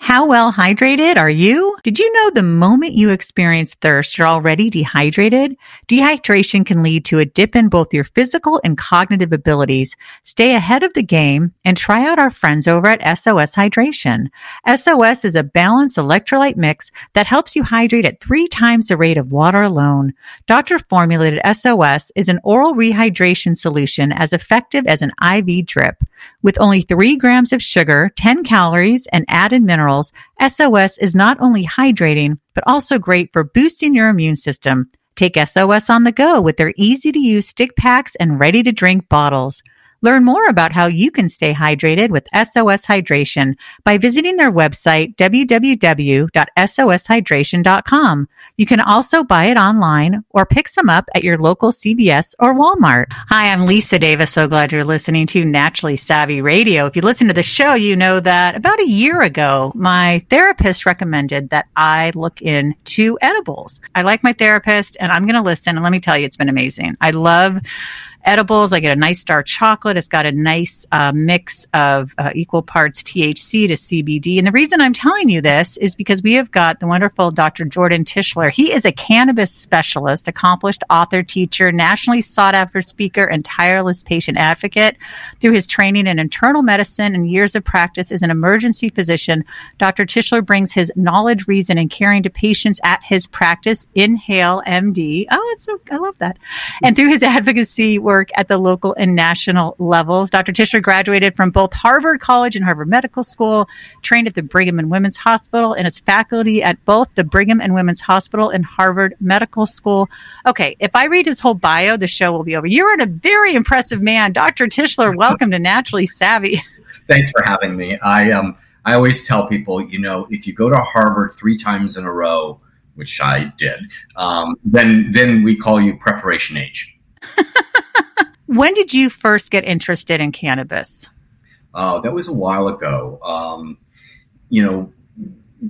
How well hydrated are you? Did you know the moment you experience thirst, you're already dehydrated? Dehydration can lead to a dip in both your physical and cognitive abilities. Stay ahead of the game and try out our friends over at SOS Hydration. SOS is a balanced electrolyte mix that helps you hydrate at three times the rate of water alone. Doctor formulated SOS is an oral rehydration solution as effective as an IV drip. With only three grams of sugar, 10 calories, and added minerals, SOS is not only hydrating, but also great for boosting your immune system. Take SOS on the go with their easy to use stick packs and ready to drink bottles. Learn more about how you can stay hydrated with SOS Hydration by visiting their website, www.soshydration.com. You can also buy it online or pick some up at your local CVS or Walmart. Hi, I'm Lisa Davis. So glad you're listening to Naturally Savvy Radio. If you listen to the show, you know that about a year ago, my therapist recommended that I look into edibles. I like my therapist and I'm going to listen. And let me tell you, it's been amazing. I love edibles. I get a nice dark chocolate. It's got a nice uh, mix of uh, equal parts THC to CBD. And the reason I'm telling you this is because we have got the wonderful Dr. Jordan Tischler. He is a cannabis specialist, accomplished author, teacher, nationally sought after speaker, and tireless patient advocate. Through his training in internal medicine and years of practice as an emergency physician, Dr. Tischler brings his knowledge, reason, and caring to patients at his practice, Inhale MD. Oh, it's so, I love that. And through his advocacy work, at the local and national levels. Dr. Tischler graduated from both Harvard College and Harvard Medical School, trained at the Brigham and Women's Hospital, and is faculty at both the Brigham and Women's Hospital and Harvard Medical School. Okay, if I read his whole bio, the show will be over. You're a very impressive man. Dr. Tischler, welcome to Naturally Savvy. Thanks for having me. I um I always tell people, you know, if you go to Harvard three times in a row, which I did, um, then then we call you Preparation H. When did you first get interested in cannabis? Uh, that was a while ago. Um, you know,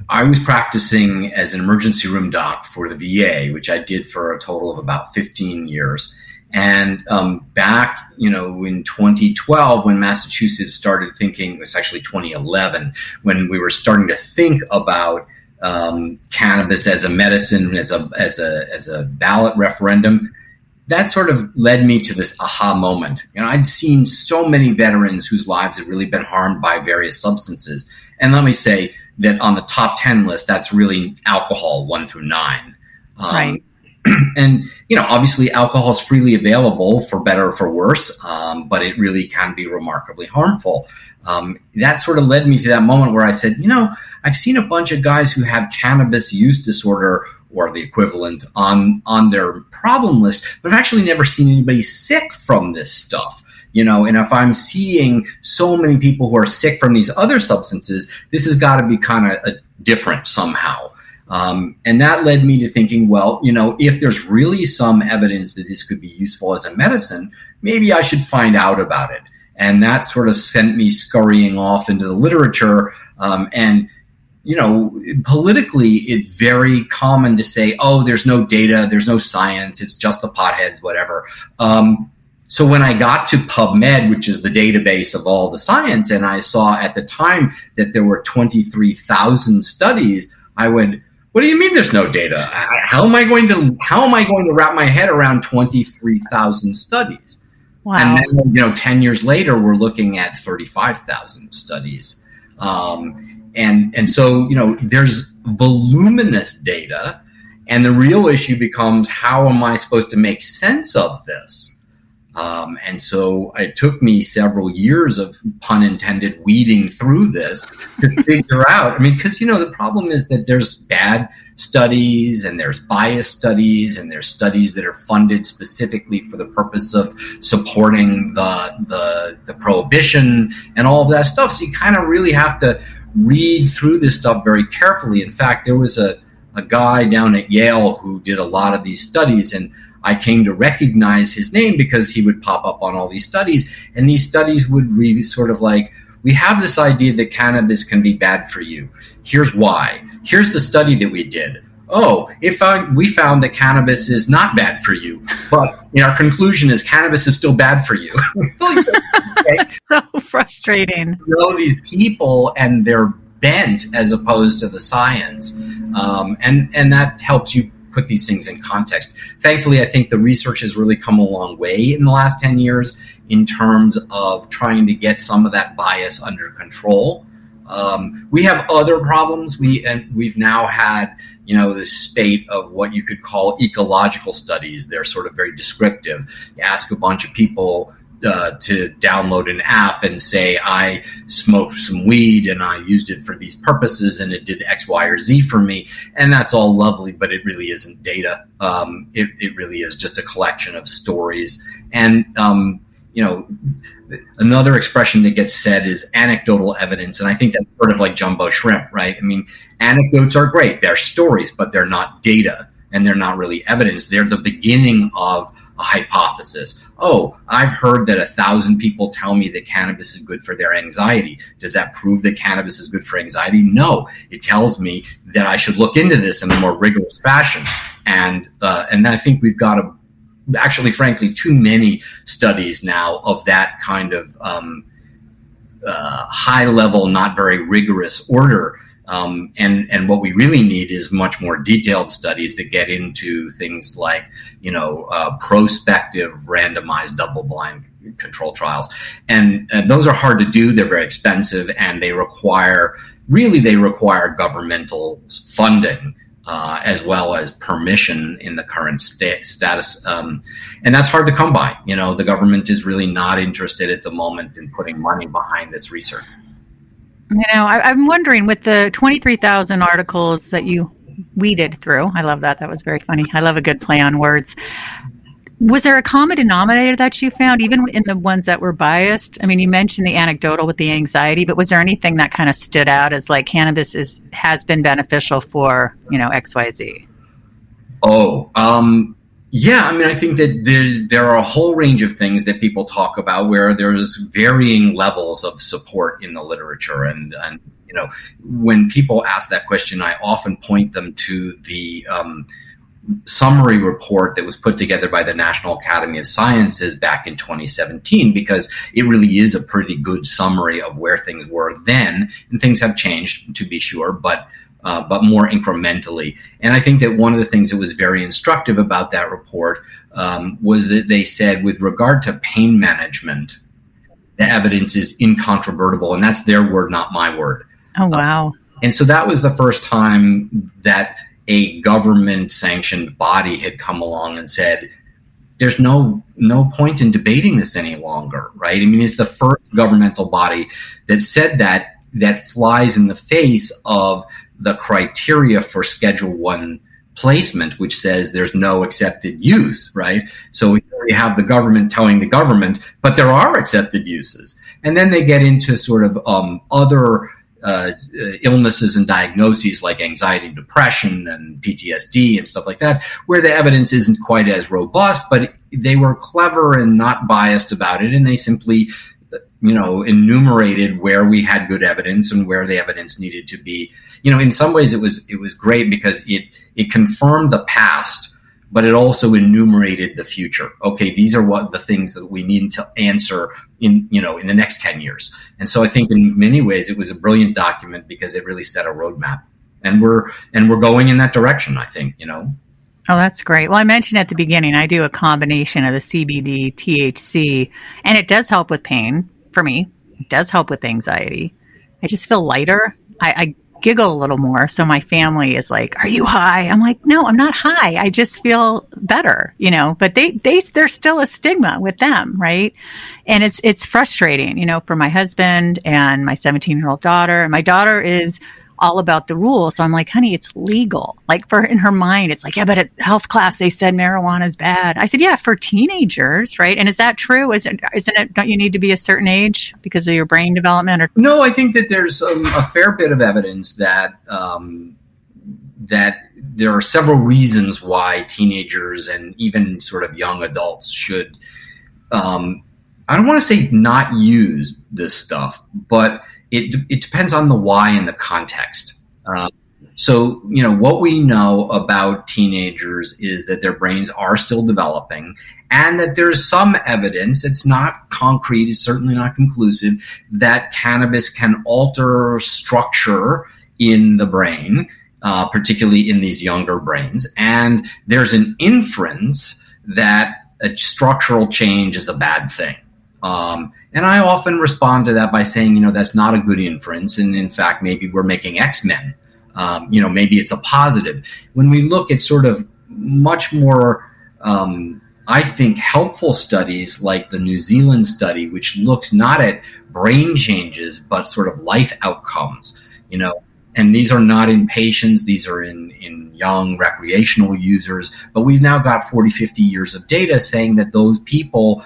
I was practicing as an emergency room doc for the VA, which I did for a total of about 15 years. And um, back, you know, in 2012, when Massachusetts started thinking, it was actually 2011, when we were starting to think about um, cannabis as a medicine, as a as a as a ballot referendum, that sort of led me to this aha moment. You know, I'd seen so many veterans whose lives had really been harmed by various substances. And let me say that on the top 10 list, that's really alcohol, one through nine. Um, right. And, you know, obviously alcohol is freely available for better or for worse, um, but it really can be remarkably harmful. Um, that sort of led me to that moment where I said, you know, I've seen a bunch of guys who have cannabis use disorder or the equivalent on on their problem list, but I've actually never seen anybody sick from this stuff. You know, and if I'm seeing so many people who are sick from these other substances, this has got to be kind of different somehow. Um, and that led me to thinking, well, you know, if there's really some evidence that this could be useful as a medicine, maybe I should find out about it. And that sort of sent me scurrying off into the literature. Um, and you know, politically, it's very common to say, "Oh, there's no data, there's no science, it's just the potheads, whatever." Um, so when I got to PubMed, which is the database of all the science, and I saw at the time that there were 23,000 studies, I went, "What do you mean there's no data? How am I going to how am I going to wrap my head around 23,000 studies?" Wow. And then, you know, 10 years later, we're looking at 35,000 studies. Um, and and so you know there's voluminous data and the real issue becomes how am i supposed to make sense of this um, and so it took me several years of pun intended weeding through this to figure out. I mean, because you know the problem is that there's bad studies and there's biased studies and there's studies that are funded specifically for the purpose of supporting the the, the prohibition and all of that stuff. So you kind of really have to read through this stuff very carefully. In fact, there was a, a guy down at Yale who did a lot of these studies, and I came to recognize his name because he would pop up on all these studies, and these studies would sort of like, we have this idea that cannabis can be bad for you. Here's why. Here's the study that we did. Oh, if found we found that cannabis is not bad for you, but in our conclusion is cannabis is still bad for you. It's so frustrating. You know these people and their bent as opposed to the science, um, and and that helps you put these things in context. Thankfully, I think the research has really come a long way in the last 10 years in terms of trying to get some of that bias under control. Um, we have other problems. We and we've now had you know this spate of what you could call ecological studies. They're sort of very descriptive. You ask a bunch of people uh, to download an app and say I smoked some weed and I used it for these purposes and it did X, Y, or Z for me, and that's all lovely, but it really isn't data. Um, it, it really is just a collection of stories and um, you know, another expression that gets said is anecdotal evidence. And I think that's sort of like jumbo shrimp, right? I mean, anecdotes are great. They're stories, but they're not data and they're not really evidence. They're the beginning of a hypothesis. Oh, I've heard that a thousand people tell me that cannabis is good for their anxiety. Does that prove that cannabis is good for anxiety? No. It tells me that I should look into this in a more rigorous fashion. And, uh, and I think we've got to actually, frankly, too many studies now of that kind of um, uh, high level, not very rigorous order. Um, and and what we really need is much more detailed studies that get into things like you know uh, prospective randomized double blind control trials. And, and those are hard to do. They're very expensive and they require really they require governmental funding uh, as well as permission in the current sta- status. Um, and that's hard to come by. You know, the government is really not interested at the moment in putting money behind this research. You know, I, am wondering with the 23,000 articles that you weeded through, I love that. That was very funny. I love a good play on words. Was there a common denominator that you found, even in the ones that were biased? I mean, you mentioned the anecdotal with the anxiety, but was there anything that kind of stood out as like cannabis is has been beneficial for you know X Y Z? Oh, um, yeah. I mean, I think that there there are a whole range of things that people talk about where there's varying levels of support in the literature, and and you know, when people ask that question, I often point them to the um, summary report that was put together by the National Academy of Sciences back in 2017 because it really is a pretty good summary of where things were then, and things have changed to be sure, but uh, but more incrementally. And I think that one of the things that was very instructive about that report um, was that they said, with regard to pain management, the evidence is incontrovertible, and that's their word, not my word. Oh wow! And so that was the first time that a government sanctioned body had come along and said, there's no no point in debating this any longer, right? I mean, it's the first governmental body that said that that flies in the face of the criteria for Schedule One placement, which says there's no accepted use, right? So we have the government telling the government, but there are accepted uses, and then they get into sort of um, other uh, illnesses and diagnoses like anxiety and depression and PTSD and stuff like that, where the evidence isn't quite as robust, but they were clever and not biased about it, and they simply you know enumerated where we had good evidence and where the evidence needed to be. You know in some ways it was it was great because it it confirmed the past but it also enumerated the future. Okay, these are what the things that we need to answer in you know in the next ten years. And so I think in many ways it was a brilliant document because it really set a roadmap, and we're and we're going in that direction. I think you know. Oh, that's great. Well, I mentioned at the beginning I do a combination of the CBD, THC, and it does help with pain for me. It does help with anxiety. I just feel lighter. I, I giggle a little more. So my family is like, "Are you high?" I'm like, "No, I'm not high. I just feel better." You know, but they they there's still a stigma with them, right? And it's it's frustrating, you know, for my husband and my 17 year old daughter. My daughter is all about the rules. So I'm like, honey, it's legal. Like for in her mind, it's like, yeah, but at health class they said marijuana is bad. I said, yeah, for teenagers, right? And is that true? Is it, isn't it? Don't you need to be a certain age because of your brain development? Or no, I think that there's um, a fair bit of evidence that um, that there are several reasons why teenagers and even sort of young adults should. Um, I don't want to say not use this stuff, but it it depends on the why and the context. Uh, so, you know, what we know about teenagers is that their brains are still developing and that there's some evidence, it's not concrete, it's certainly not conclusive, that cannabis can alter structure in the brain, uh, particularly in these younger brains. And there's an inference that a structural change is a bad thing. Um, and I often respond to that by saying, you know, that's not a good inference. And in fact, maybe we're making X Men. Um, you know, maybe it's a positive. When we look at sort of much more, um, I think, helpful studies like the New Zealand study, which looks not at brain changes, but sort of life outcomes, you know, and these are not in patients, these are in, in young recreational users. But we've now got 40, 50 years of data saying that those people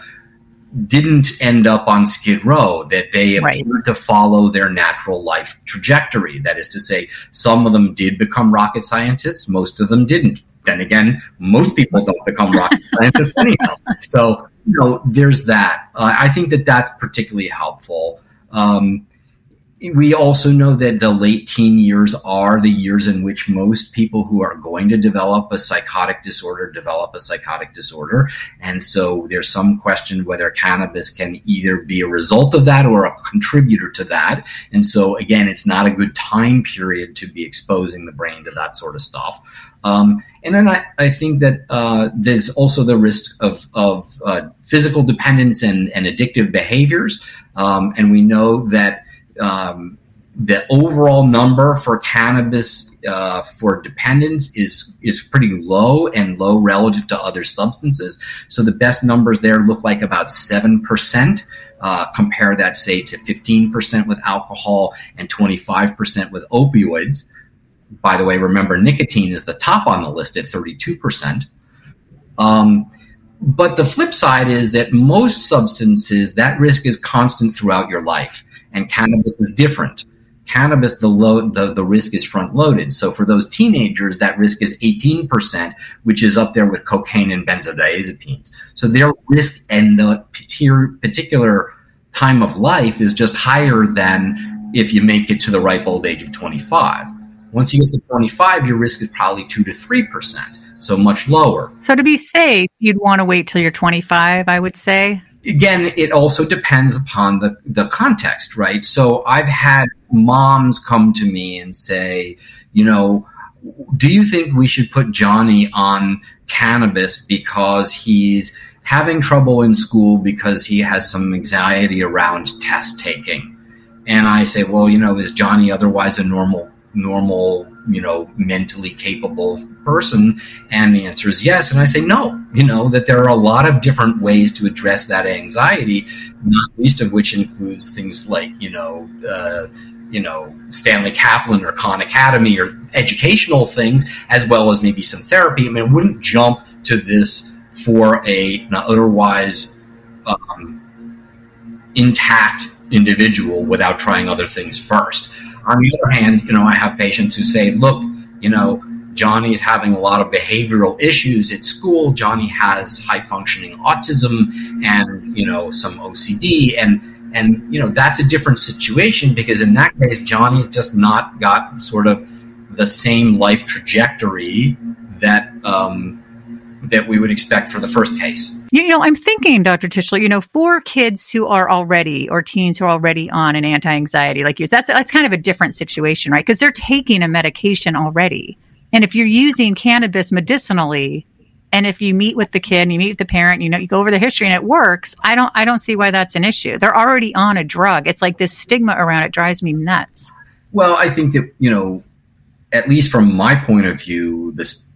didn't end up on Skid Row, that they right. appeared to follow their natural life trajectory. That is to say, some of them did become rocket scientists, most of them didn't. Then again, most people don't become rocket scientists anyhow. So, you know, there's that. Uh, I think that that's particularly helpful. Um, we also know that the late teen years are the years in which most people who are going to develop a psychotic disorder develop a psychotic disorder. And so there's some question whether cannabis can either be a result of that or a contributor to that. And so again, it's not a good time period to be exposing the brain to that sort of stuff. Um, and then I, I think that uh, there's also the risk of, of uh, physical dependence and, and addictive behaviors. Um, and we know that um, the overall number for cannabis uh, for dependence is is pretty low and low relative to other substances. So the best numbers there look like about seven percent. Uh, compare that, say, to fifteen percent with alcohol and twenty five percent with opioids. By the way, remember nicotine is the top on the list at thirty two percent. Um, but the flip side is that most substances that risk is constant throughout your life and cannabis is different. Cannabis, the load, the, the risk is front loaded. So for those teenagers, that risk is 18%, which is up there with cocaine and benzodiazepines. So their risk and the particular time of life is just higher than if you make it to the ripe old age of 25. Once you get to 25, your risk is probably 2 to 3%, so much lower. So to be safe, you'd want to wait till you're 25, I would say again, it also depends upon the, the context, right? So I've had moms come to me and say, you know, do you think we should put Johnny on cannabis because he's having trouble in school because he has some anxiety around test taking? And I say, well, you know, is Johnny otherwise a normal normal, you know, mentally capable person? And the answer is yes. And I say no, you know, that there are a lot of different ways to address that anxiety, not least of which includes things like, you know, uh, you know, Stanley Kaplan or Khan Academy or educational things, as well as maybe some therapy. I mean, I wouldn't jump to this for a otherwise um, intact individual without trying other things first. On the other hand, you know, I have patients who say, look, you know, Johnny's having a lot of behavioral issues at school. Johnny has high functioning autism and, you know, some OCD and and you know, that's a different situation because in that case Johnny's just not got sort of the same life trajectory that um, that we would expect for the first case. You know, I'm thinking, Dr. Tischler, you know, for kids who are already or teens who are already on an anti-anxiety like you, that's that's kind of a different situation, right? Because they're taking a medication already. And if you're using cannabis medicinally, and if you meet with the kid and you meet with the parent, you know, you go over the history and it works, I don't I don't see why that's an issue. They're already on a drug. It's like this stigma around it drives me nuts. Well, I think that, you know, at least from my point of view, this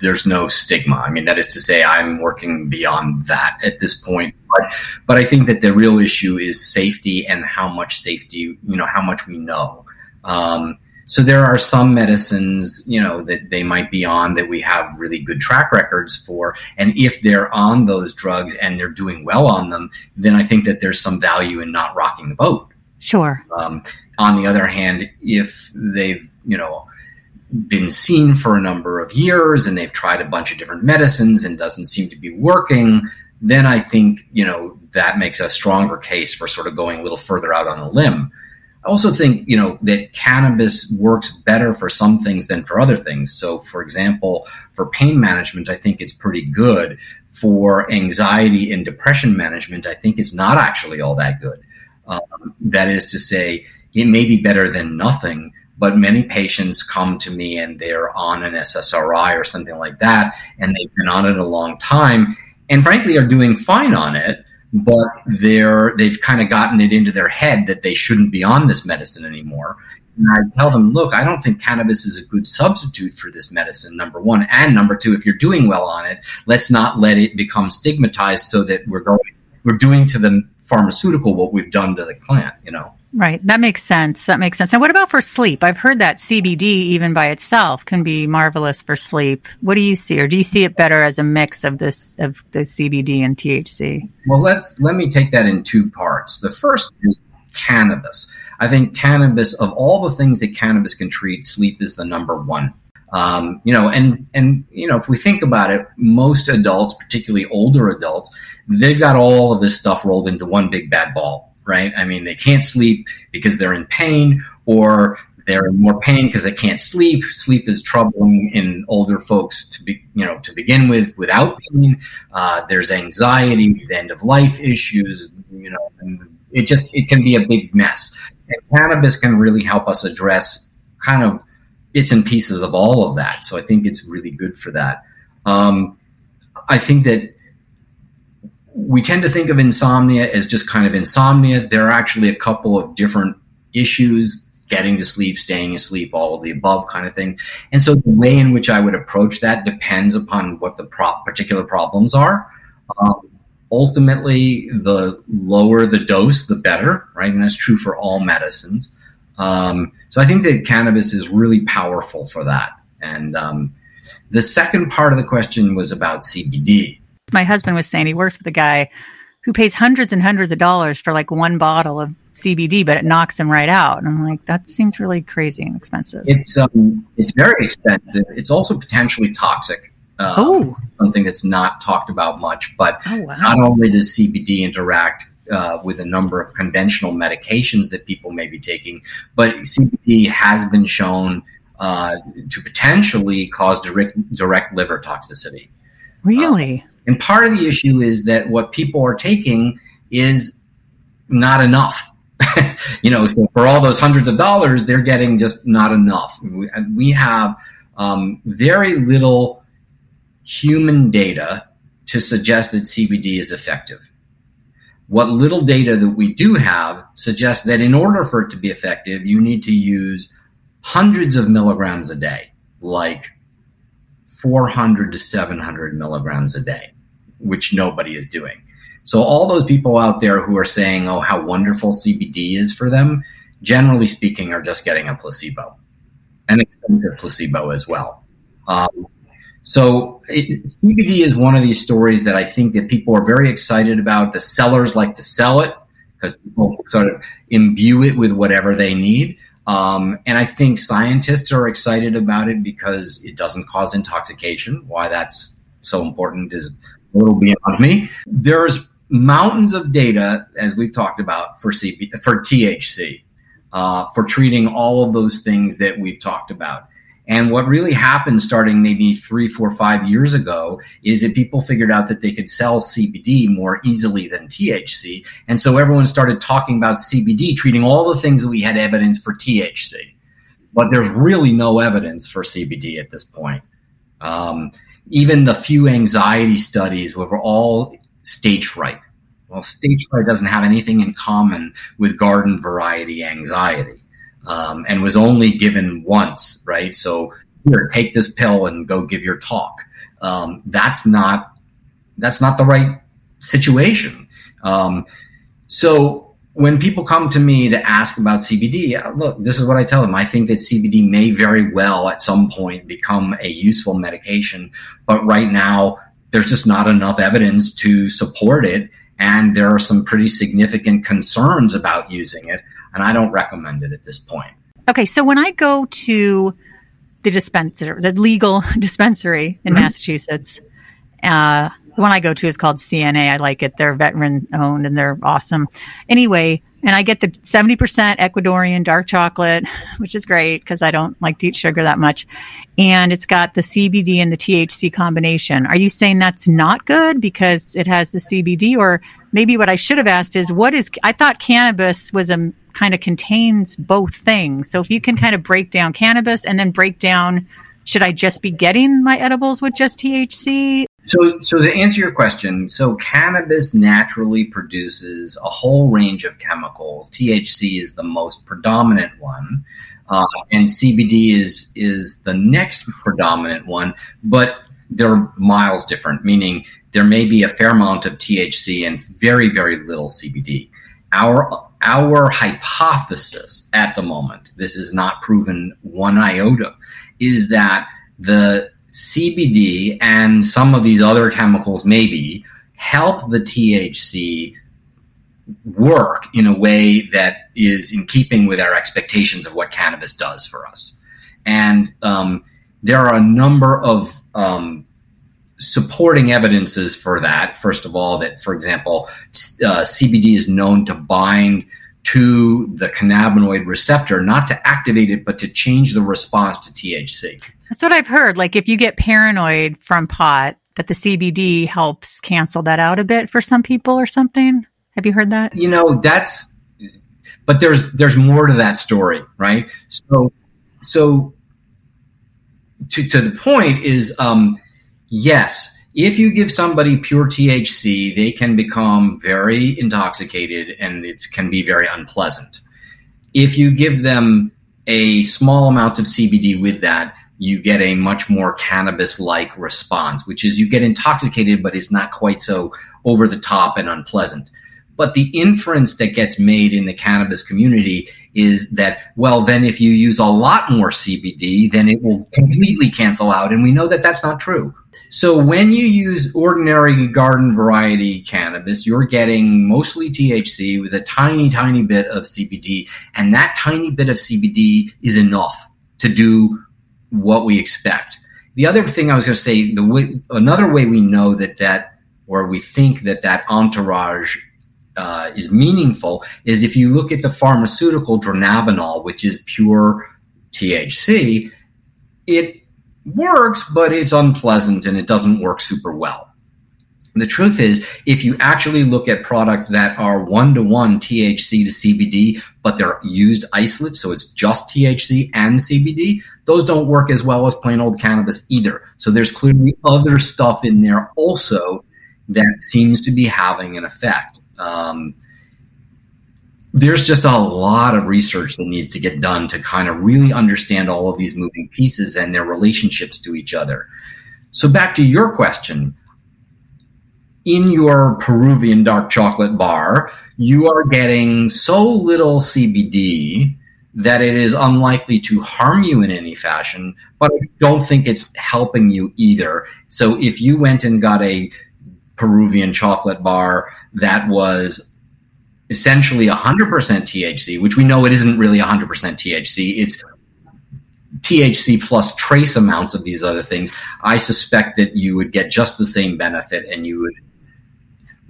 there's no stigma. I mean, that is to say, I'm working beyond that at this point. But, but I think that the real issue is safety and how much safety, you know, how much we know. Um, So there are some medicines, you know, that they might be on that we have really good track records for. And if they're on those drugs and they're doing well on them, then I think that there's some value in not rocking the boat. Sure. Um, on the other hand, if they've, you know, been seen for a number of years and they've tried a bunch of different medicines and doesn't seem to be working, then I think, you know, that makes a stronger case for sort of going a little further out on a limb. I also think, you know, that cannabis works better for some things than for other things. So, for example, for pain management, I think it's pretty good. For anxiety and depression management, I think it's not actually all that good. Um, that is to say, it may be better than nothing, but many patients come to me and they're on an SSRI or something like that, and they've been on it a long time, and frankly are doing fine on it but they're they've kind of gotten it into their head that they shouldn't be on this medicine anymore. And I tell them, look, I don't think cannabis is a good substitute for this medicine. Number one, and number two, if you're doing well on it, let's not let it become stigmatized so that we're going we're doing to the pharmaceutical what we've done to the plant. You know. Right. That makes sense. That makes sense. Now, what about for sleep? I've heard that CBD, even by itself, can be marvelous for sleep. What do you see, or do you see it better as a mix of this of the CBD and THC? Well, let's let me take that in two parts. The first is cannabis. I think cannabis, of all the things that cannabis can treat, sleep is the number one. Um, you know, and and you know, if we think about it, most adults, particularly older adults, they've got all of this stuff rolled into one big bad ball right? I mean, they can't sleep because they're in pain or they're in more pain because they can't sleep. Sleep is troubling in older folks to be, you know, to begin with without pain. Uh, there's anxiety, the end of life issues, you know, it just, it can be a big mess. And cannabis can really help us address kind of bits and pieces of all of that. So I think it's really good for that. Um, I think that we tend to think of insomnia as just kind of insomnia. There are actually a couple of different issues getting to sleep, staying asleep, all of the above kind of thing. And so the way in which I would approach that depends upon what the particular problems are. Um, ultimately, the lower the dose, the better, right? And that's true for all medicines. Um, so I think that cannabis is really powerful for that. And um, the second part of the question was about CBD my husband was saying he works with a guy who pays hundreds and hundreds of dollars for like one bottle of CBD, but it knocks him right out. And I'm like, that seems really crazy and expensive. It's um, it's very expensive. It's also potentially toxic. Um, oh, something that's not talked about much. But oh, wow. not only does CBD interact uh, with a number of conventional medications that people may be taking, but CBD has been shown uh, to potentially cause direct direct liver toxicity. Really? And part of the issue is that what people are taking is not enough. you know, so for all those hundreds of dollars, they're getting just not enough. We have um, very little human data to suggest that CBD is effective. What little data that we do have suggests that in order for it to be effective, you need to use hundreds of milligrams a day, like 400 to 700 milligrams a day, which nobody is doing. So, all those people out there who are saying, oh, how wonderful CBD is for them, generally speaking, are just getting a placebo, an expensive placebo as well. Um, so, it, CBD is one of these stories that I think that people are very excited about. The sellers like to sell it because people sort of imbue it with whatever they need. Um, and I think scientists are excited about it because it doesn't cause intoxication. Why that's so important is a little beyond me. There's mountains of data, as we've talked about, for for THC, uh, for treating all of those things that we've talked about. And what really happened starting maybe three, four, five years ago is that people figured out that they could sell CBD more easily than THC. And so everyone started talking about CBD, treating all the things that we had evidence for THC. But there's really no evidence for CBD at this point. Um, even the few anxiety studies were all stage fright. Well, stage fright doesn't have anything in common with garden variety anxiety um, and was only given once, right? So here, take this pill and go give your talk. Um, that's not that's not the right situation. Um, so when people come to me to ask about CBD, look, this is what I tell them. I think that CBD may very well at some point become a useful medication, but right now there's just not enough evidence to support it. And there are some pretty significant concerns about using it. And I don't recommend it at this point. Okay. So when I go to the dispenser, the legal dispensary in mm-hmm. Massachusetts, uh, the one I go to is called CNA. I like it. They're veteran owned and they're awesome. Anyway, and I get the 70% Ecuadorian dark chocolate, which is great because I don't like to eat sugar that much. And it's got the CBD and the THC combination. Are you saying that's not good because it has the CBD? Or maybe what I should have asked is what is, I thought cannabis was a kind of contains both things. So if you can kind of break down cannabis and then break down, should I just be getting my edibles with just THC? So, so to answer your question, so cannabis naturally produces a whole range of chemicals. THC is the most predominant one, uh, and CBD is is the next predominant one. But they're miles different, meaning there may be a fair amount of THC and very, very little CBD. Our our hypothesis at the moment, this is not proven one iota, is that the CBD and some of these other chemicals maybe help the THC work in a way that is in keeping with our expectations of what cannabis does for us. And um, there are a number of um, supporting evidences for that. First of all, that, for example, uh, CBD is known to bind to the cannabinoid receptor, not to activate it, but to change the response to THC. That's what I've heard. Like if you get paranoid from pot, that the CBD helps cancel that out a bit for some people or something. Have you heard that? You know, that's but there's there's more to that story, right? So so to to the point is um yes, if you give somebody pure THC, they can become very intoxicated and it can be very unpleasant. If you give them a small amount of CBD with that, you get a much more cannabis like response, which is you get intoxicated, but it's not quite so over the top and unpleasant. But the inference that gets made in the cannabis community is that, well, then if you use a lot more CBD, then it will completely cancel out. And we know that that's not true. So when you use ordinary garden variety cannabis, you're getting mostly THC with a tiny, tiny bit of CBD. And that tiny bit of CBD is enough to do what we expect. The other thing I was going to say, the another way we know that that, or we think that that entourage uh, is meaningful, is if you look at the pharmaceutical dronabinol, which is pure THC, it works, but it's unpleasant and it doesn't work super well. The truth is, if you actually look at products that are one to one THC to CBD, but they're used isolates, so it's just THC and CBD, those don't work as well as plain old cannabis either. So there's clearly other stuff in there also that seems to be having an effect. Um, there's just a lot of research that needs to get done to kind of really understand all of these moving pieces and their relationships to each other. So back to your question, in your Peruvian dark chocolate bar, you are getting so little CBD that it is unlikely to harm you in any fashion, but I don't think it's helping you either. So if you went and got a Peruvian chocolate bar that was essentially 100% THC, which we know it isn't really 100% THC, it's THC plus trace amounts of these other things, I suspect that you would get just the same benefit and you would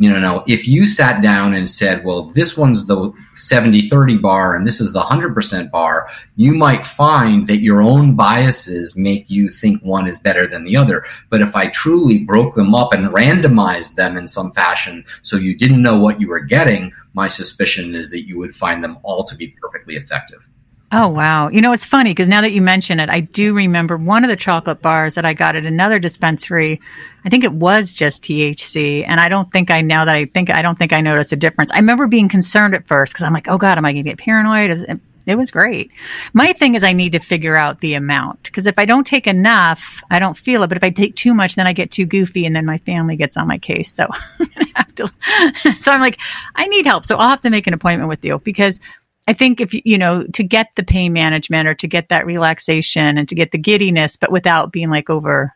you know, now if you sat down and said, well, this one's the 70 30 bar and this is the 100% bar, you might find that your own biases make you think one is better than the other. But if I truly broke them up and randomized them in some fashion so you didn't know what you were getting, my suspicion is that you would find them all to be perfectly effective. Oh, wow. You know, it's funny because now that you mention it, I do remember one of the chocolate bars that I got at another dispensary. I think it was just THC. And I don't think I, now that I think, I don't think I noticed a difference. I remember being concerned at first because I'm like, oh God, am I going to get paranoid? it was great. My thing is I need to figure out the amount because if I don't take enough, I don't feel it. But if I take too much, then I get too goofy and then my family gets on my case. So I'm have to, so I'm like, I need help. So I'll have to make an appointment with you because I think if you know to get the pain management or to get that relaxation and to get the giddiness, but without being like over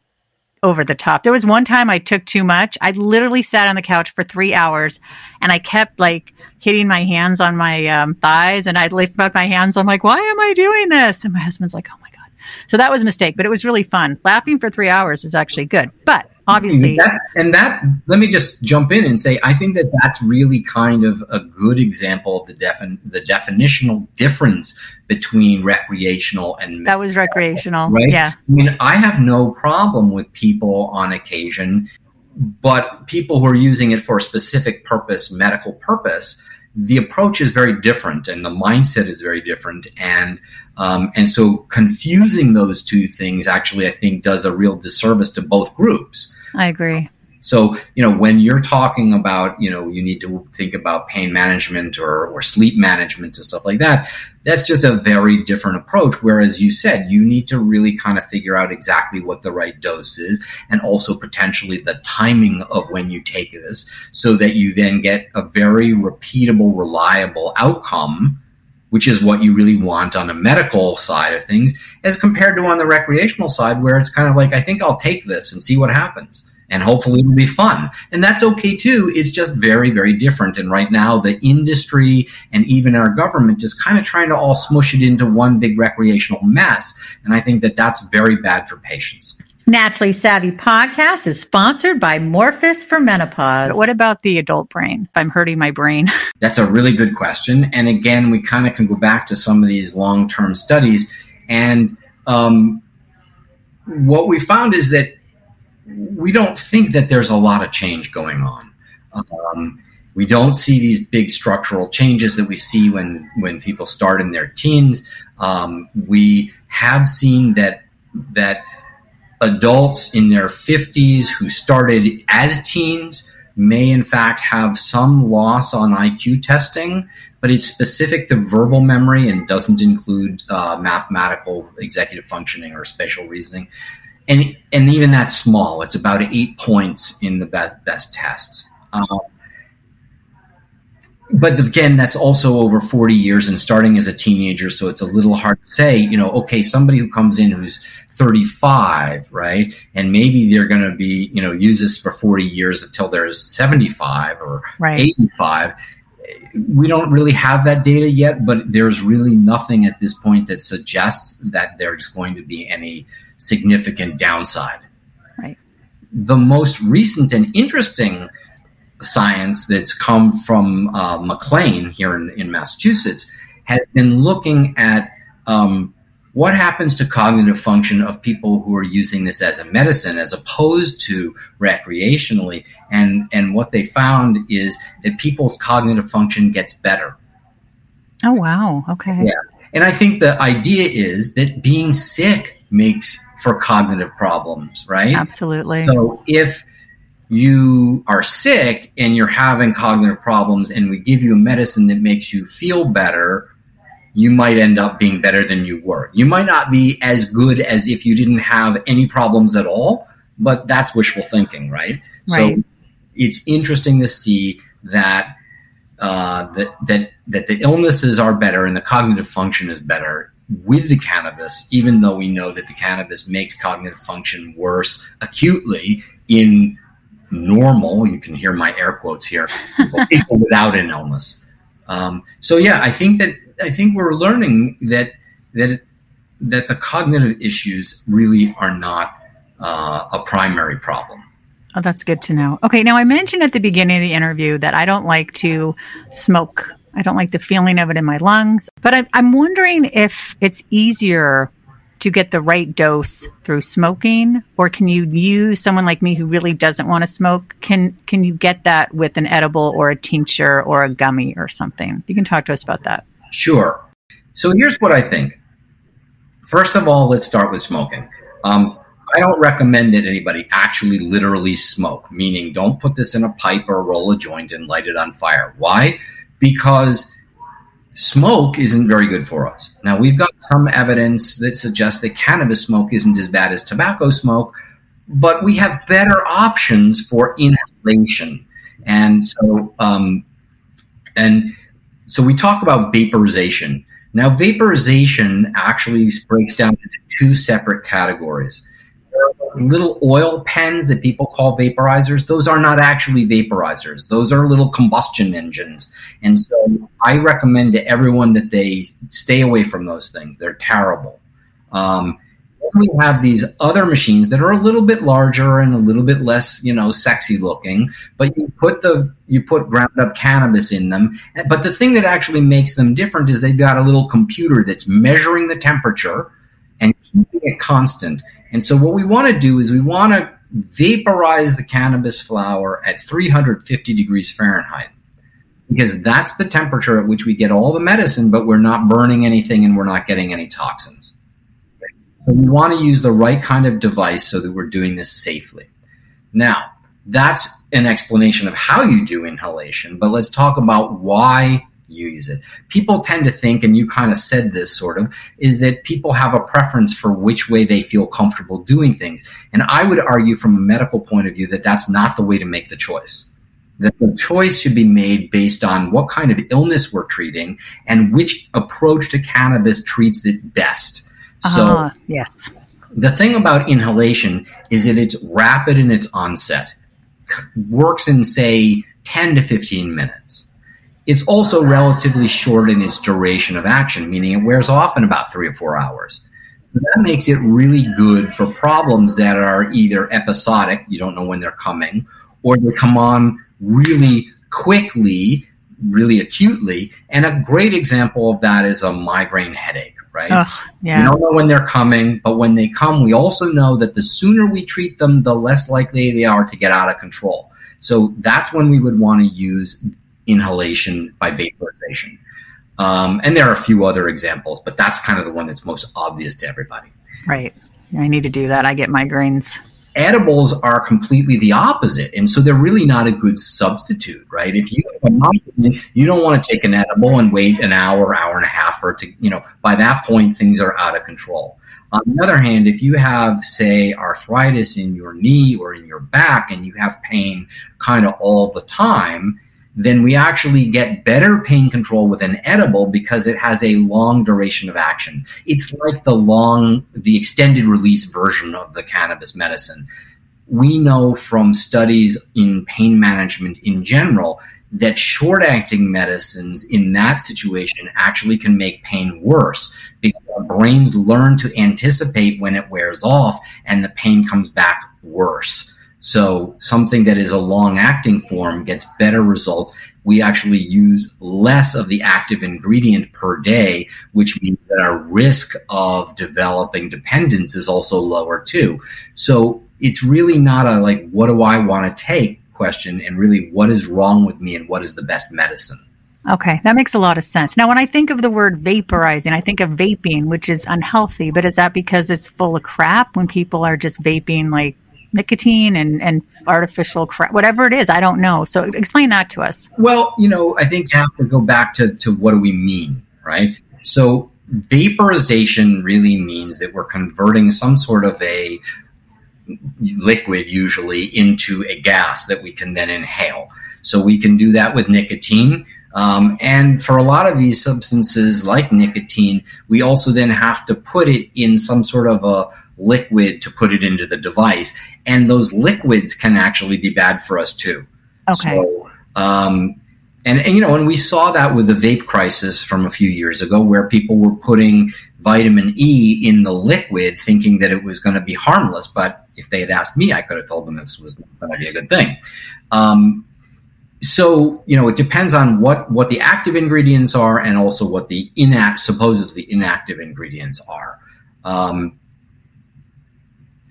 over the top. There was one time I took too much. I literally sat on the couch for three hours and I kept like hitting my hands on my um, thighs and I'd lift up my hands. I'm like, why am I doing this? And my husband's like, oh my God. So that was a mistake, but it was really fun. Laughing for three hours is actually good. But obviously. That, and that, let me just jump in and say, I think that that's really kind of a good example of the, defin- the definitional difference between recreational and that was recreational, right? Yeah. I mean, I have no problem with people on occasion, but people who are using it for a specific purpose, medical purpose, the approach is very different and the mindset is very different. And um, and so confusing those two things actually i think does a real disservice to both groups. I agree so, you know, when you're talking about, you know, you need to think about pain management or, or sleep management and stuff like that, that's just a very different approach. Whereas you said you need to really kind of figure out exactly what the right dose is and also potentially the timing of when you take this so that you then get a very repeatable, reliable outcome which is what you really want on the medical side of things, as compared to on the recreational side, where it's kind of like, I think I'll take this and see what happens and hopefully it'll be fun. And that's okay too. It's just very, very different. And right now, the industry and even our government is kind of trying to all smush it into one big recreational mess. And I think that that's very bad for patients. Naturally Savvy podcast is sponsored by Morphus for Menopause. What about the adult brain? If I'm hurting my brain, that's a really good question. And again, we kind of can go back to some of these long term studies. And um, what we found is that we don't think that there's a lot of change going on. Um, we don't see these big structural changes that we see when when people start in their teens. Um, we have seen that that adults in their 50s who started as teens may in fact have some loss on IQ testing, but it's specific to verbal memory and doesn't include uh, mathematical executive functioning or spatial reasoning and and even that's small. It's about eight points in the best, best tests. Um, but again, that's also over 40 years and starting as a teenager, so it's a little hard to say, you know, okay, somebody who comes in who's 35, right, and maybe they're going to be, you know, use this for 40 years until they're 75 or right. 85. We don't really have that data yet, but there's really nothing at this point that suggests that there's going to be any significant downside. Right. The most recent and interesting science that's come from uh, McLean here in, in, Massachusetts has been looking at um, what happens to cognitive function of people who are using this as a medicine as opposed to recreationally. And, and what they found is that people's cognitive function gets better. Oh, wow. Okay. Yeah. And I think the idea is that being sick makes for cognitive problems, right? Absolutely. So if you are sick and you're having cognitive problems and we give you a medicine that makes you feel better, you might end up being better than you were. You might not be as good as if you didn't have any problems at all, but that's wishful thinking, right? right. So it's interesting to see that uh, that that that the illnesses are better and the cognitive function is better with the cannabis, even though we know that the cannabis makes cognitive function worse acutely in normal, you can hear my air quotes here, people, people without an illness. Um, so yeah, I think that I think we're learning that that that the cognitive issues really are not uh, a primary problem. Oh, that's good to know. Okay, now I mentioned at the beginning of the interview that I don't like to smoke I don't like the feeling of it in my lungs. But I, I'm wondering if it's easier to get the right dose through smoking or can you use someone like me who really doesn't want to smoke can can you get that with an edible or a tincture or a gummy or something you can talk to us about that sure. So here's what i think. First of all let's start with smoking. Um, i don't recommend that anybody actually literally smoke meaning don't put this in a pipe or roll a joint and light it on fire. Why? Because smoke isn't very good for us. Now, we've got some evidence that suggests that cannabis smoke isn't as bad as tobacco smoke, but we have better options for inhalation. And so, um, and so we talk about vaporization. Now, vaporization actually breaks down into two separate categories little oil pens that people call vaporizers, those are not actually vaporizers. Those are little combustion engines. And so I recommend to everyone that they stay away from those things. They're terrible. Um, we have these other machines that are a little bit larger and a little bit less, you know, sexy looking, but you put the you put ground up cannabis in them. But the thing that actually makes them different is they've got a little computer that's measuring the temperature and keeping it constant. And so what we want to do is we want to vaporize the cannabis flower at 350 degrees Fahrenheit because that's the temperature at which we get all the medicine, but we're not burning anything and we're not getting any toxins. We want to use the right kind of device so that we're doing this safely. Now, that's an explanation of how you do inhalation, but let's talk about why you use it. People tend to think, and you kind of said this sort of, is that people have a preference for which way they feel comfortable doing things. And I would argue from a medical point of view that that's not the way to make the choice. That the choice should be made based on what kind of illness we're treating and which approach to cannabis treats it best. Uh-huh. So, yes. The thing about inhalation is that it's rapid in its onset, works in, say, 10 to 15 minutes it's also relatively short in its duration of action, meaning it wears off in about three or four hours. That makes it really good for problems that are either episodic, you don't know when they're coming, or they come on really quickly, really acutely. And a great example of that is a migraine headache, right? Ugh, yeah. We don't know when they're coming, but when they come, we also know that the sooner we treat them, the less likely they are to get out of control. So that's when we would want to use inhalation by vaporization. Um, and there are a few other examples, but that's kind of the one that's most obvious to everybody. Right. I need to do that. I get migraines. Edibles are completely the opposite, and so they're really not a good substitute, right? If you you don't want to take an edible and wait an hour, hour and a half or to, you know, by that point things are out of control. On the other hand, if you have, say, arthritis in your knee or in your back and you have pain kind of all the time, then we actually get better pain control with an edible because it has a long duration of action. It's like the long, the extended release version of the cannabis medicine. We know from studies in pain management in general that short acting medicines in that situation actually can make pain worse because our brains learn to anticipate when it wears off and the pain comes back worse. So something that is a long acting form gets better results. We actually use less of the active ingredient per day, which means that our risk of developing dependence is also lower too. So it's really not a like, what do I want to take question and really what is wrong with me and what is the best medicine. Okay, that makes a lot of sense. Now, when I think of the word vaporizing, I think of vaping, which is unhealthy, but is that because it's full of crap when people are just vaping like nicotine and, and artificial crap, whatever it is. I don't know. So explain that to us. Well, you know, I think you have to go back to, to what do we mean, right? So vaporization really means that we're converting some sort of a liquid usually into a gas that we can then inhale. So we can do that with nicotine. Um, and for a lot of these substances like nicotine, we also then have to put it in some sort of a liquid to put it into the device. And those liquids can actually be bad for us too. Okay. So, um, and, and, you know, and we saw that with the vape crisis from a few years ago, where people were putting vitamin E in the liquid, thinking that it was going to be harmless. But if they had asked me, I could have told them this was going to be a good thing. Um, so you know, it depends on what what the active ingredients are, and also what the inact supposedly inactive ingredients are. Um,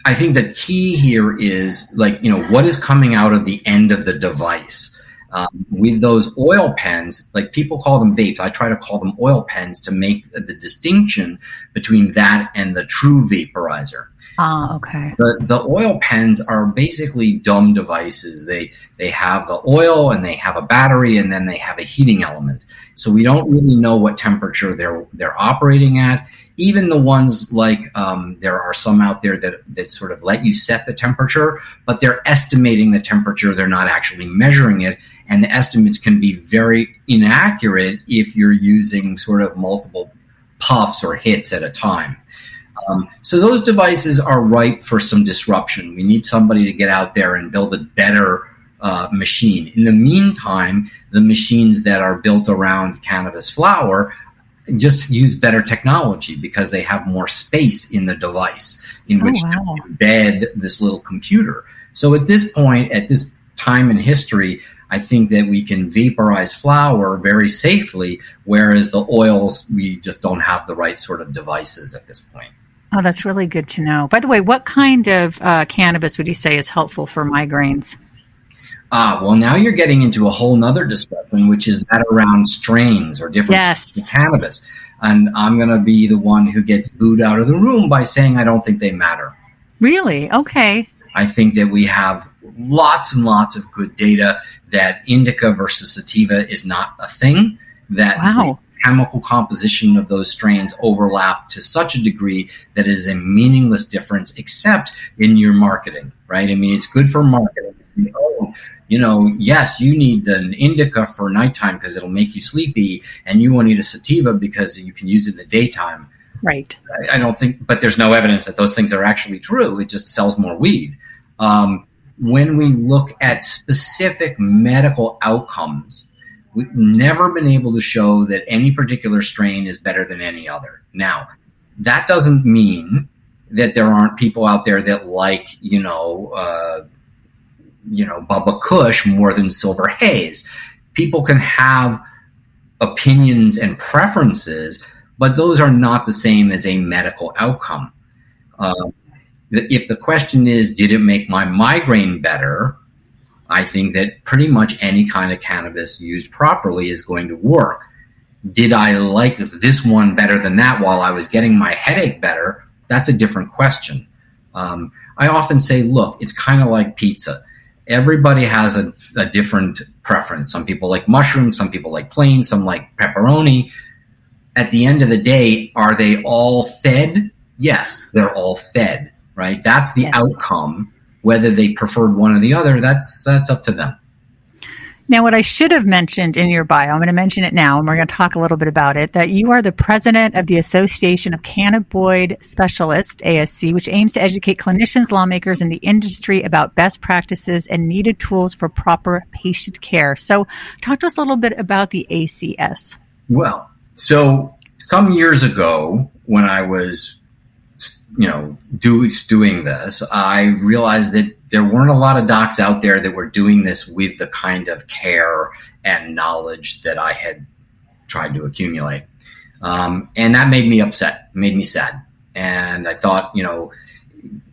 I think the key here is like, you know, what is coming out of the end of the device? Um, with those oil pens, like people call them vapes, I try to call them oil pens to make the, the distinction between that and the true vaporizer. Ah, okay. The the oil pens are basically dumb devices. They they have the oil and they have a battery and then they have a heating element. So we don't really know what temperature they're they're operating at. Even the ones like um, there are some out there that that sort of let you set the temperature, but they're estimating the temperature. They're not actually measuring it, and the estimates can be very inaccurate if you're using sort of multiple puffs or hits at a time. Um, so those devices are ripe for some disruption. We need somebody to get out there and build a better uh, machine. In the meantime, the machines that are built around cannabis flower just use better technology because they have more space in the device in oh, which wow. to embed this little computer. So at this point, at this time in history, I think that we can vaporize flower very safely, whereas the oils, we just don't have the right sort of devices at this point. Oh, that's really good to know. By the way, what kind of uh, cannabis would you say is helpful for migraines? Ah, well, now you're getting into a whole nother discussion, which is that around strains or different yes. cannabis. And I'm going to be the one who gets booed out of the room by saying I don't think they matter. Really? Okay. I think that we have lots and lots of good data that indica versus sativa is not a thing. That wow chemical composition of those strains overlap to such a degree that it is a meaningless difference, except in your marketing, right? I mean, it's good for marketing. Oh, you know, yes, you need an indica for nighttime because it'll make you sleepy, and you won't need a sativa because you can use it in the daytime. Right. I, I don't think, but there's no evidence that those things are actually true. It just sells more weed. Um, when we look at specific medical outcomes, We've never been able to show that any particular strain is better than any other. Now, that doesn't mean that there aren't people out there that like, you know, uh, you know, Bubba Kush more than Silver Haze. People can have opinions and preferences, but those are not the same as a medical outcome. Uh, if the question is, did it make my migraine better? I think that pretty much any kind of cannabis used properly is going to work. Did I like this one better than that while I was getting my headache better? That's a different question. Um, I often say, look, it's kind of like pizza. Everybody has a, a different preference. Some people like mushrooms, some people like plain, some like pepperoni. At the end of the day, are they all fed? Yes, they're all fed, right? That's the yes. outcome whether they preferred one or the other, that's that's up to them. Now, what I should have mentioned in your bio, I'm going to mention it now, and we're going to talk a little bit about it. That you are the president of the Association of Cannabinoid Specialists (ASC), which aims to educate clinicians, lawmakers, and the industry about best practices and needed tools for proper patient care. So, talk to us a little bit about the ACS. Well, so some years ago, when I was you know, do, doing this, I realized that there weren't a lot of docs out there that were doing this with the kind of care and knowledge that I had tried to accumulate. Um, and that made me upset, made me sad. And I thought, you know,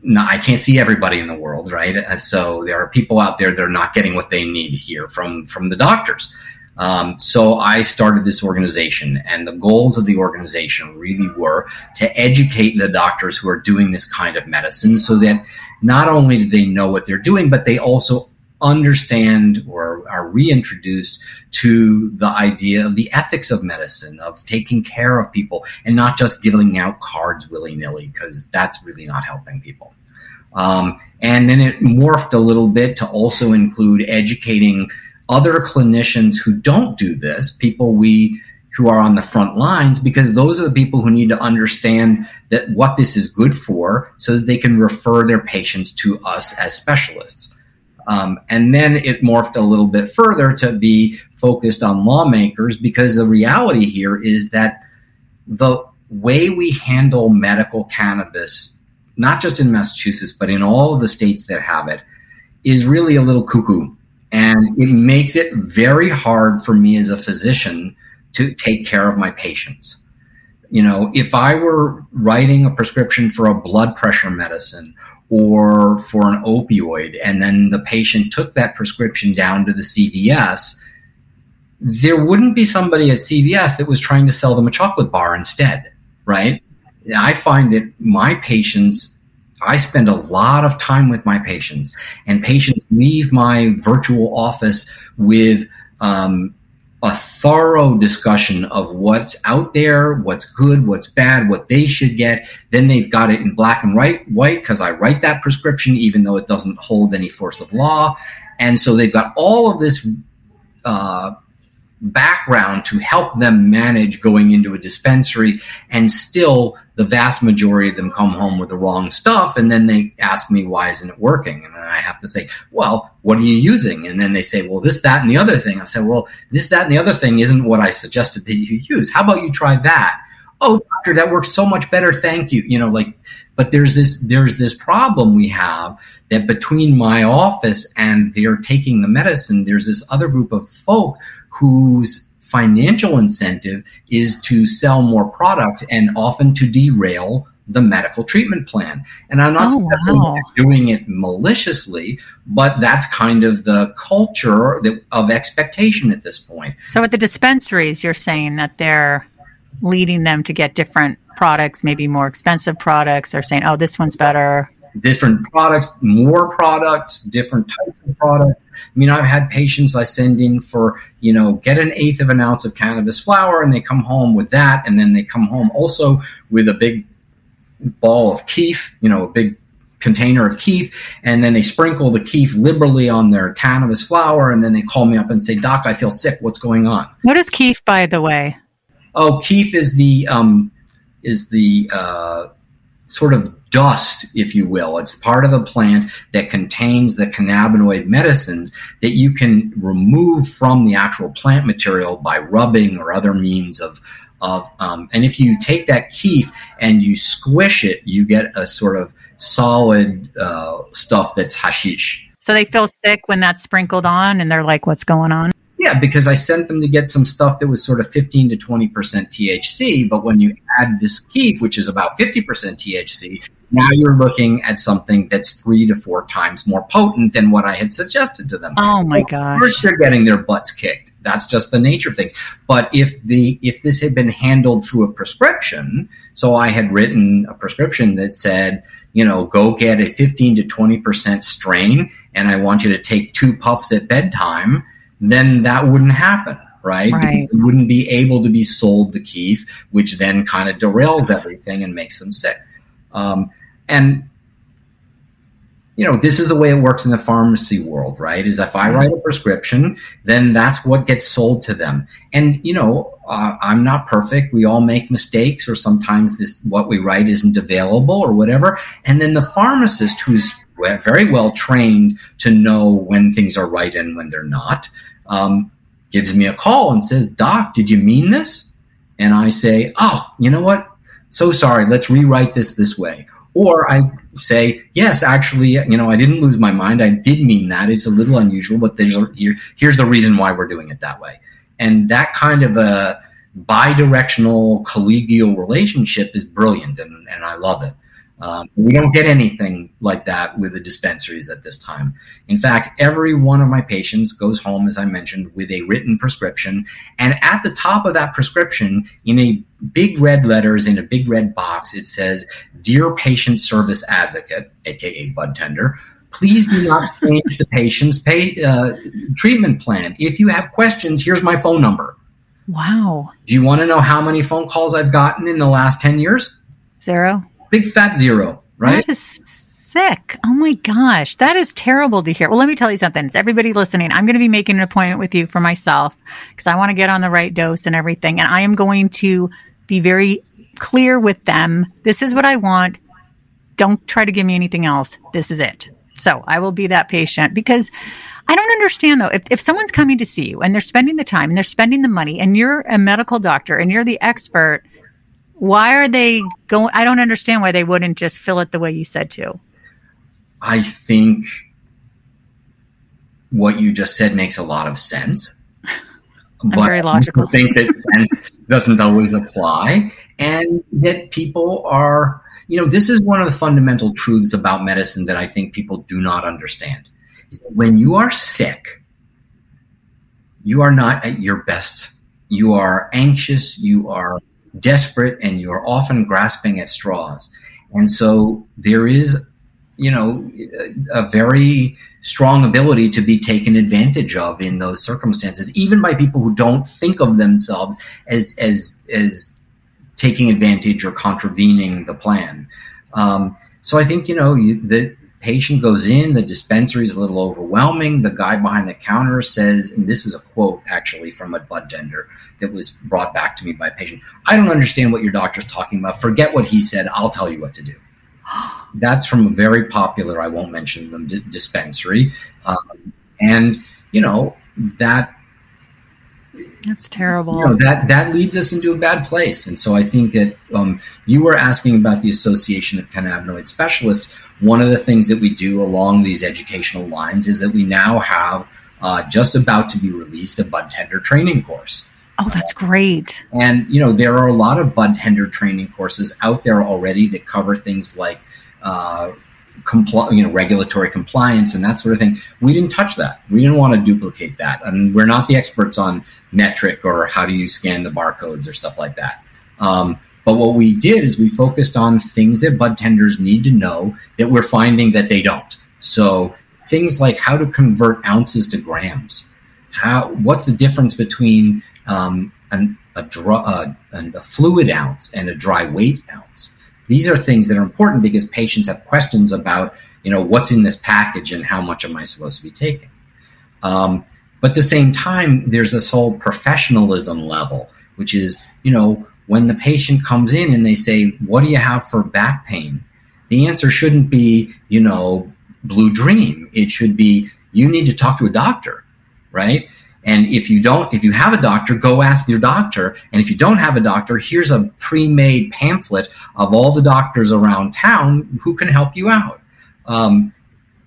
no, I can't see everybody in the world, right? So there are people out there that are not getting what they need here from from the doctors. Um, so I started this organization, and the goals of the organization really were to educate the doctors who are doing this kind of medicine so that not only do they know what they're doing, but they also understand or are reintroduced to the idea of the ethics of medicine, of taking care of people, and not just giving out cards willy nilly, because that's really not helping people. Um, and then it morphed a little bit to also include educating other clinicians who don't do this, people we who are on the front lines, because those are the people who need to understand that what this is good for so that they can refer their patients to us as specialists. Um, and then it morphed a little bit further to be focused on lawmakers because the reality here is that the way we handle medical cannabis, not just in Massachusetts, but in all of the states that have it, is really a little cuckoo and it makes it very hard for me as a physician to take care of my patients. You know, if I were writing a prescription for a blood pressure medicine or for an opioid, and then the patient took that prescription down to the CVS, there wouldn't be somebody at CVS that was trying to sell them a chocolate bar instead, right? I find that my patients I spend a lot of time with my patients, and patients leave my virtual office with um, a thorough discussion of what's out there, what's good, what's bad, what they should get. Then they've got it in black and white, white because I write that prescription, even though it doesn't hold any force of law. And so they've got all of this uh, background to help them manage going into a dispensary and still the vast majority of them come home with the wrong stuff and then they ask me why isn't it working? And i have to say well what are you using? And then they say well this that and the other thing. I say well this that and the other thing isn't what i suggested that you use. How about you try that? Oh doctor that works so much better thank you. You know like but there's this there's this problem we have that between my office and they're taking the medicine there's this other group of folk whose financial incentive is to sell more product and often to derail the medical treatment plan. And I'm not oh, wow. doing it maliciously, but that's kind of the culture that, of expectation at this point. So at the dispensaries, you're saying that they're leading them to get different products, maybe more expensive products, or saying, oh, this one's better different products, more products, different types of products. I mean, I've had patients I send in for, you know, get an eighth of an ounce of cannabis flower and they come home with that. And then they come home also with a big ball of keef, you know, a big container of keef. And then they sprinkle the keef liberally on their cannabis flower. And then they call me up and say, Doc, I feel sick. What's going on? What is keef, by the way? Oh, keef is the, um, is the, uh, sort of dust, if you will. It's part of the plant that contains the cannabinoid medicines that you can remove from the actual plant material by rubbing or other means of. Of, um, and if you take that keef and you squish it, you get a sort of solid uh, stuff that's hashish. So they feel sick when that's sprinkled on, and they're like, "What's going on?" Yeah, because I sent them to get some stuff that was sort of 15 to 20% THC. But when you add this keef, which is about 50% THC, now you're looking at something that's three to four times more potent than what I had suggested to them. Oh my god! First, they're getting their butts kicked. That's just the nature of things. But if the if this had been handled through a prescription, so I had written a prescription that said, you know, go get a 15 to 20 percent strain, and I want you to take two puffs at bedtime then that wouldn't happen, right? right. Wouldn't be able to be sold the keef, which then kind of derails everything and makes them sick. Um, and you know, this is the way it works in the pharmacy world, right? Is if I write a prescription, then that's what gets sold to them. And you know, uh, I'm not perfect. We all make mistakes, or sometimes this what we write isn't available, or whatever. And then the pharmacist, who's very well trained to know when things are right and when they're not, um, gives me a call and says, Doc, did you mean this? And I say, Oh, you know what? So sorry, let's rewrite this this way. Or I say, Yes, actually, you know, I didn't lose my mind. I did mean that. It's a little unusual, but there's a, here, here's the reason why we're doing it that way. And that kind of a bi-directional collegial relationship is brilliant and, and I love it. Um, we don't get anything like that with the dispensaries at this time. In fact, every one of my patients goes home, as I mentioned, with a written prescription. And at the top of that prescription, in a big red letters in a big red box, it says, Dear Patient Service Advocate, aka Bud Tender, please do not change the patient's pay, uh, treatment plan. If you have questions, here's my phone number. Wow. Do you want to know how many phone calls I've gotten in the last 10 years? Zero big fat zero, right? That is sick. Oh my gosh. That is terrible to hear. Well, let me tell you something. Everybody listening, I'm going to be making an appointment with you for myself because I want to get on the right dose and everything. And I am going to be very clear with them. This is what I want. Don't try to give me anything else. This is it. So I will be that patient because I don't understand though. If, if someone's coming to see you and they're spending the time and they're spending the money and you're a medical doctor and you're the expert, why are they going? I don't understand why they wouldn't just fill it the way you said to. I think what you just said makes a lot of sense. I'm but very logical. I think that sense doesn't always apply, and that people are, you know, this is one of the fundamental truths about medicine that I think people do not understand. When you are sick, you are not at your best. You are anxious. You are desperate and you're often grasping at straws. And so there is you know, a very strong ability to be taken advantage of in those circumstances, even by people who don't think of themselves as as as taking advantage or contravening the plan. Um, so I think you know you, the patient goes in, the dispensary is a little overwhelming. The guy behind the counter says, and this is a quote actually from a bud tender that was brought back to me by a patient. I don't understand what your doctor's talking about. Forget what he said. I'll tell you what to do. That's from a very popular, I won't mention them, d- dispensary. Um, and, you know, that that's terrible. You know, that that leads us into a bad place. And so I think that um, you were asking about the Association of Cannabinoid Specialists. One of the things that we do along these educational lines is that we now have uh, just about to be released a bud tender training course. Oh, that's great. And you know there are a lot of bud tender training courses out there already that cover things like uh, compl- you know, regulatory compliance and that sort of thing. We didn't touch that. We didn't want to duplicate that, and we're not the experts on Metrc or how do you scan the barcodes or stuff like that. Um, but what we did is we focused on things that bud tenders need to know that we're finding that they don't. So things like how to convert ounces to grams. How what's the difference between um, an, a, uh, a fluid ounce and a dry weight ounce? These are things that are important because patients have questions about, you know, what's in this package and how much am I supposed to be taking. Um, but at the same time, there's this whole professionalism level, which is, you know, when the patient comes in and they say, What do you have for back pain? The answer shouldn't be, you know, blue dream. It should be, you need to talk to a doctor, right? And if you don't, if you have a doctor, go ask your doctor. And if you don't have a doctor, here's a pre-made pamphlet of all the doctors around town who can help you out. Um,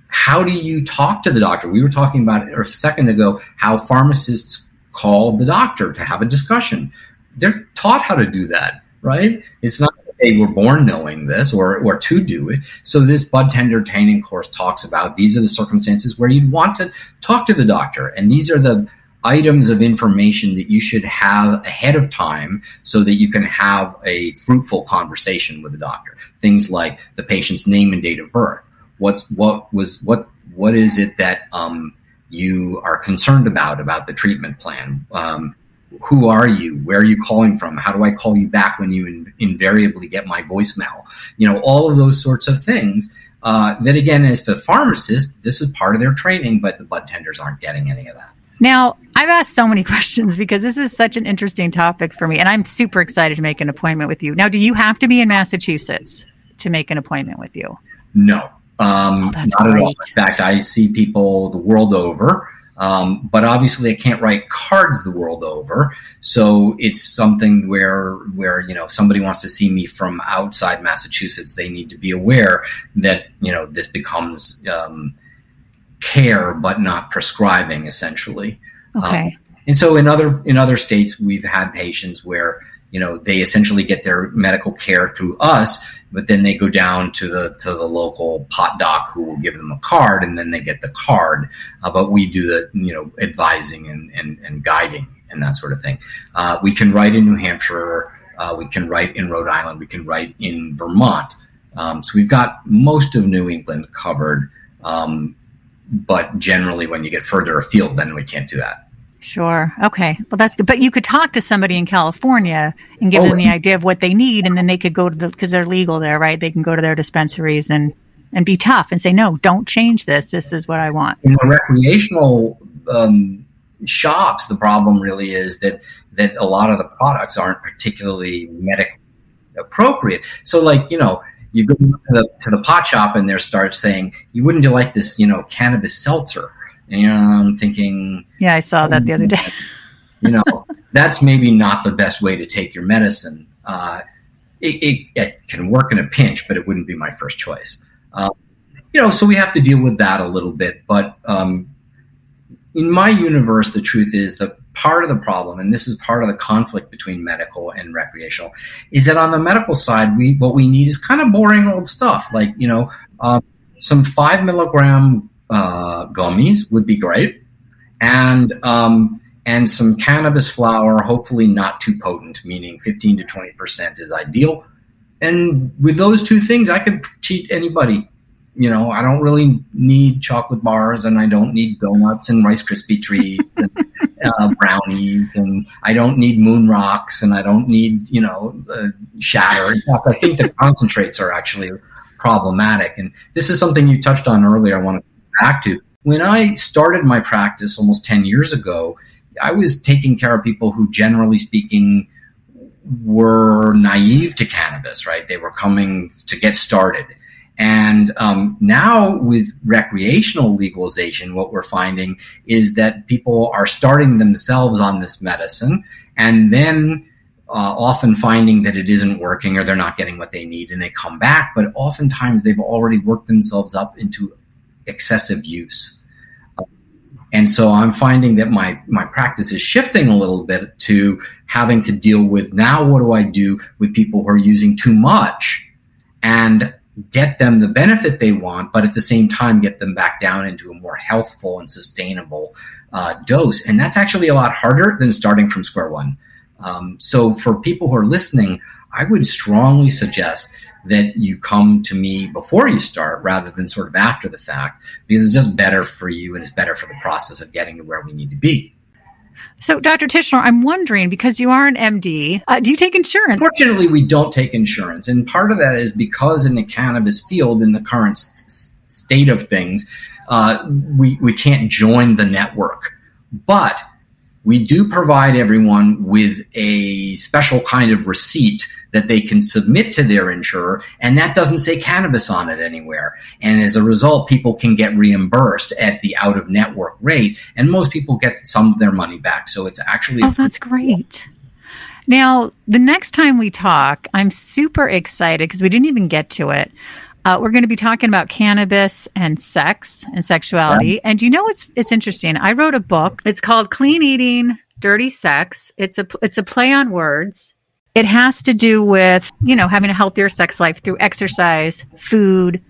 how do you talk to the doctor? We were talking about it a second ago how pharmacists call the doctor to have a discussion. They're taught how to do that, right? It's not that they were born knowing this or, or to do it. So this bud tender training course talks about these are the circumstances where you'd want to talk to the doctor. And these are the items of information that you should have ahead of time so that you can have a fruitful conversation with the doctor. Things like the patient's name and date of birth. What what was what what is it that um, you are concerned about about the treatment plan? Um, who are you? Where are you calling from? How do I call you back when you in, invariably get my voicemail? You know, all of those sorts of things. Uh, that again, as the pharmacist, this is part of their training, but the bud tenders aren't getting any of that. Now, I've asked so many questions because this is such an interesting topic for me, and I'm super excited to make an appointment with you. Now, do you have to be in Massachusetts to make an appointment with you? No, um, oh, not great. at all. In fact, I see people the world over. Um, but obviously, I can't write cards the world over, so it's something where where you know somebody wants to see me from outside Massachusetts, they need to be aware that you know this becomes um, care but not prescribing essentially. Okay. um, and so in other in other states we've had patients where you know they essentially get their medical care through us but then they go down to the to the local pot doc who will give them a card and then they get the card. Uh, but we do the you know advising and and, and guiding and that sort of thing. Uh, we can write in new hampshire uh, we can write in rhode island we can write in vermont. Um, so we've got most of new england covered. Um, but generally when you get further afield then we can't do that Sure. Okay. Well, that's good. But you could talk to somebody in California and give oh, them the idea of what they need, and then they could go to the because they're legal there, right? They can go to their dispensaries and and be tough and say, no, don't change this. This is what I want. In the recreational um, shops, the problem really is that that a lot of the products aren't particularly medically appropriate. So, like you know, you go to the, to the pot shop and they start saying, "You wouldn't you like this, you know, cannabis seltzer?" And you know, I'm thinking, yeah, I saw that the other day. you know, that's maybe not the best way to take your medicine. Uh, it, it, it, can work in a pinch, but it wouldn't be my first choice. Uh, you know, so we have to deal with that a little bit. But um, in my universe, the truth is that part of the problem, and this is part of the conflict between medical and recreational, is that on the medical side, we what we need is kind of boring old stuff, like you know, um, some five milligram uh, gummies would be great, and um, and some cannabis flower, hopefully not too potent, meaning 15 to 20 percent is ideal. And with those two things, I could cheat anybody you know, I don't really need chocolate bars and I don't need donuts and Rice Krispie treats and uh, brownies and I don't need moon rocks and I don't need, you know, uh, shatter. In fact, I think the concentrates are actually problematic. And this is something you touched on earlier. I want to come back to. When I started my practice almost 10 years ago, I was taking care of people who, generally speaking, were naive to cannabis, right? They were coming to get started. And um, now, with recreational legalization, what we're finding is that people are starting themselves on this medicine and then uh, often finding that it isn't working or they're not getting what they need and they come back. But oftentimes, they've already worked themselves up into excessive use. And so I'm finding that my, my practice is shifting a little bit to having to deal with now what do I do with people who are using too much and get them the benefit they want, but at the same time get them back down into a more healthful and sustainable uh, dose. And that's actually a lot harder than starting from square one. Um, so for people who are listening, I would strongly suggest that you come to me before you start rather than sort of after the fact because it's just better for you and it's better for the process of getting to where we need to be. So, Dr. Tishler, I'm wondering because you are an MD, uh, do you take insurance? Fortunately, we don't take insurance. And part of that is because in the cannabis field, in the current s- state of things, uh, we, we can't join the network. But we do provide everyone with a special kind of receipt that they can submit to their insurer, and that doesn't say cannabis on it anywhere. And as a result, people can get reimbursed at the out of network rate, and most people get some of their money back. So it's actually oh, that's great. Now, the next time we talk, I'm super excited because we didn't even get to it. Uh, we're going to be talking about cannabis and sex and sexuality. Yeah. And you know what's it's interesting? I wrote a book. It's called Clean Eating, Dirty Sex. It's a it's a play on words. It has to do with, you know, having a healthier sex life through exercise, food,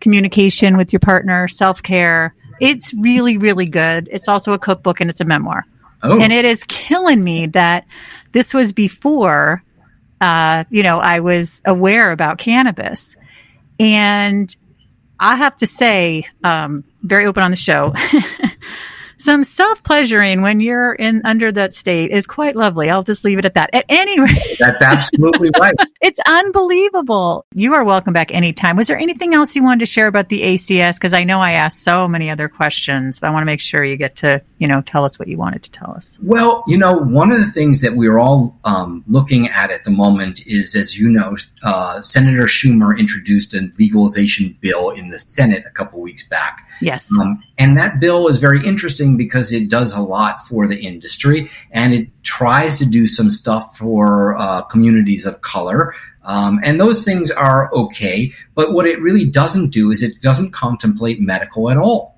communication with your partner, self-care. It's really really good. It's also a cookbook and it's a memoir. Oh. And it is killing me that this was before uh, you know, I was aware about cannabis. And I have to say, um, very open on the show. some self pleasuring when you're in under that state is quite lovely. I'll just leave it at that. At any rate, that's absolutely right. it's unbelievable. You are welcome back anytime. Was there anything else you wanted to share about the ACS? Because I know I asked so many other questions, but I want to make sure you get to you know tell us what you wanted to tell us. Well, you know, one of the things that we're all um, looking at at the moment is, as you know, uh, Senator Schumer introduced a legalization bill in the Senate a couple weeks back. Yes, um, and that bill is very interesting interesting because it does a lot for the industry and it tries to do some stuff for uh, communities of color. Um, and those things are okay. But what it really doesn't do is it doesn't contemplate medical at all.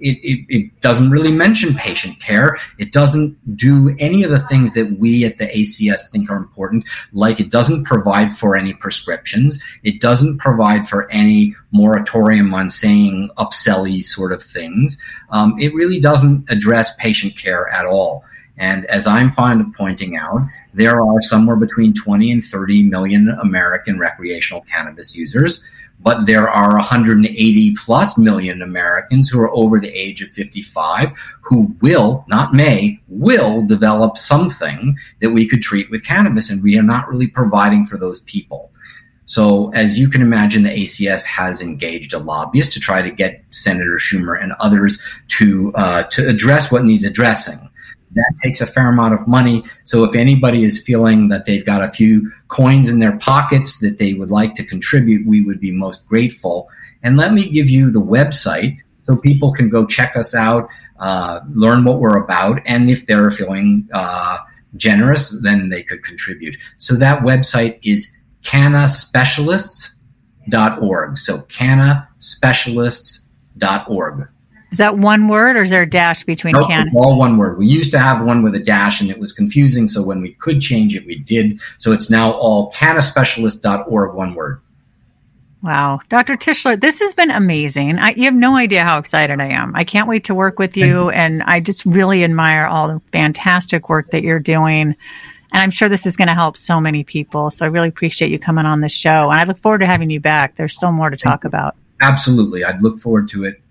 It, it, it, doesn't really mention patient care. It doesn't do any of the things that we at the ACS think are important, like it doesn't provide for any prescriptions. It doesn't provide for any moratorium on saying upselly sort of things. Um, it really doesn't address patient care at all. And as I'm fond of pointing out, there are somewhere between 20 and 30 million American recreational cannabis users but there are 180 plus million Americans who are over the age of 55 who will, not may, will develop something that we could treat with cannabis, and we are not really providing for those people. So, as you can imagine, the ACS has engaged a lobbyist to try to get Senator Schumer and others to uh, to address what needs addressing that takes a fair amount of money. So if anybody is feeling that they've got a few coins in their pockets that they would like to contribute, we would be most grateful. And let me give you the website so people can go check us out, uh, learn what we're about, and if they're feeling uh, generous, then they could contribute. So that website is cannaspecialists.org. So cannaspecialists.org. Is that one word or is there a dash between nope, can? It's all one word. We used to have one with a dash and it was confusing. So when we could change it, we did. So it's now all cannaspecialist.org, one word. Wow. Dr. Tishler, this has been amazing. I, you have no idea how excited I am. I can't wait to work with you. And I just really admire all the fantastic work that you're doing. And I'm sure this is going to help so many people. So I really appreciate you coming on the show. And I look forward to having you back. There's still more to talk about. absolutely, I'd look forward to it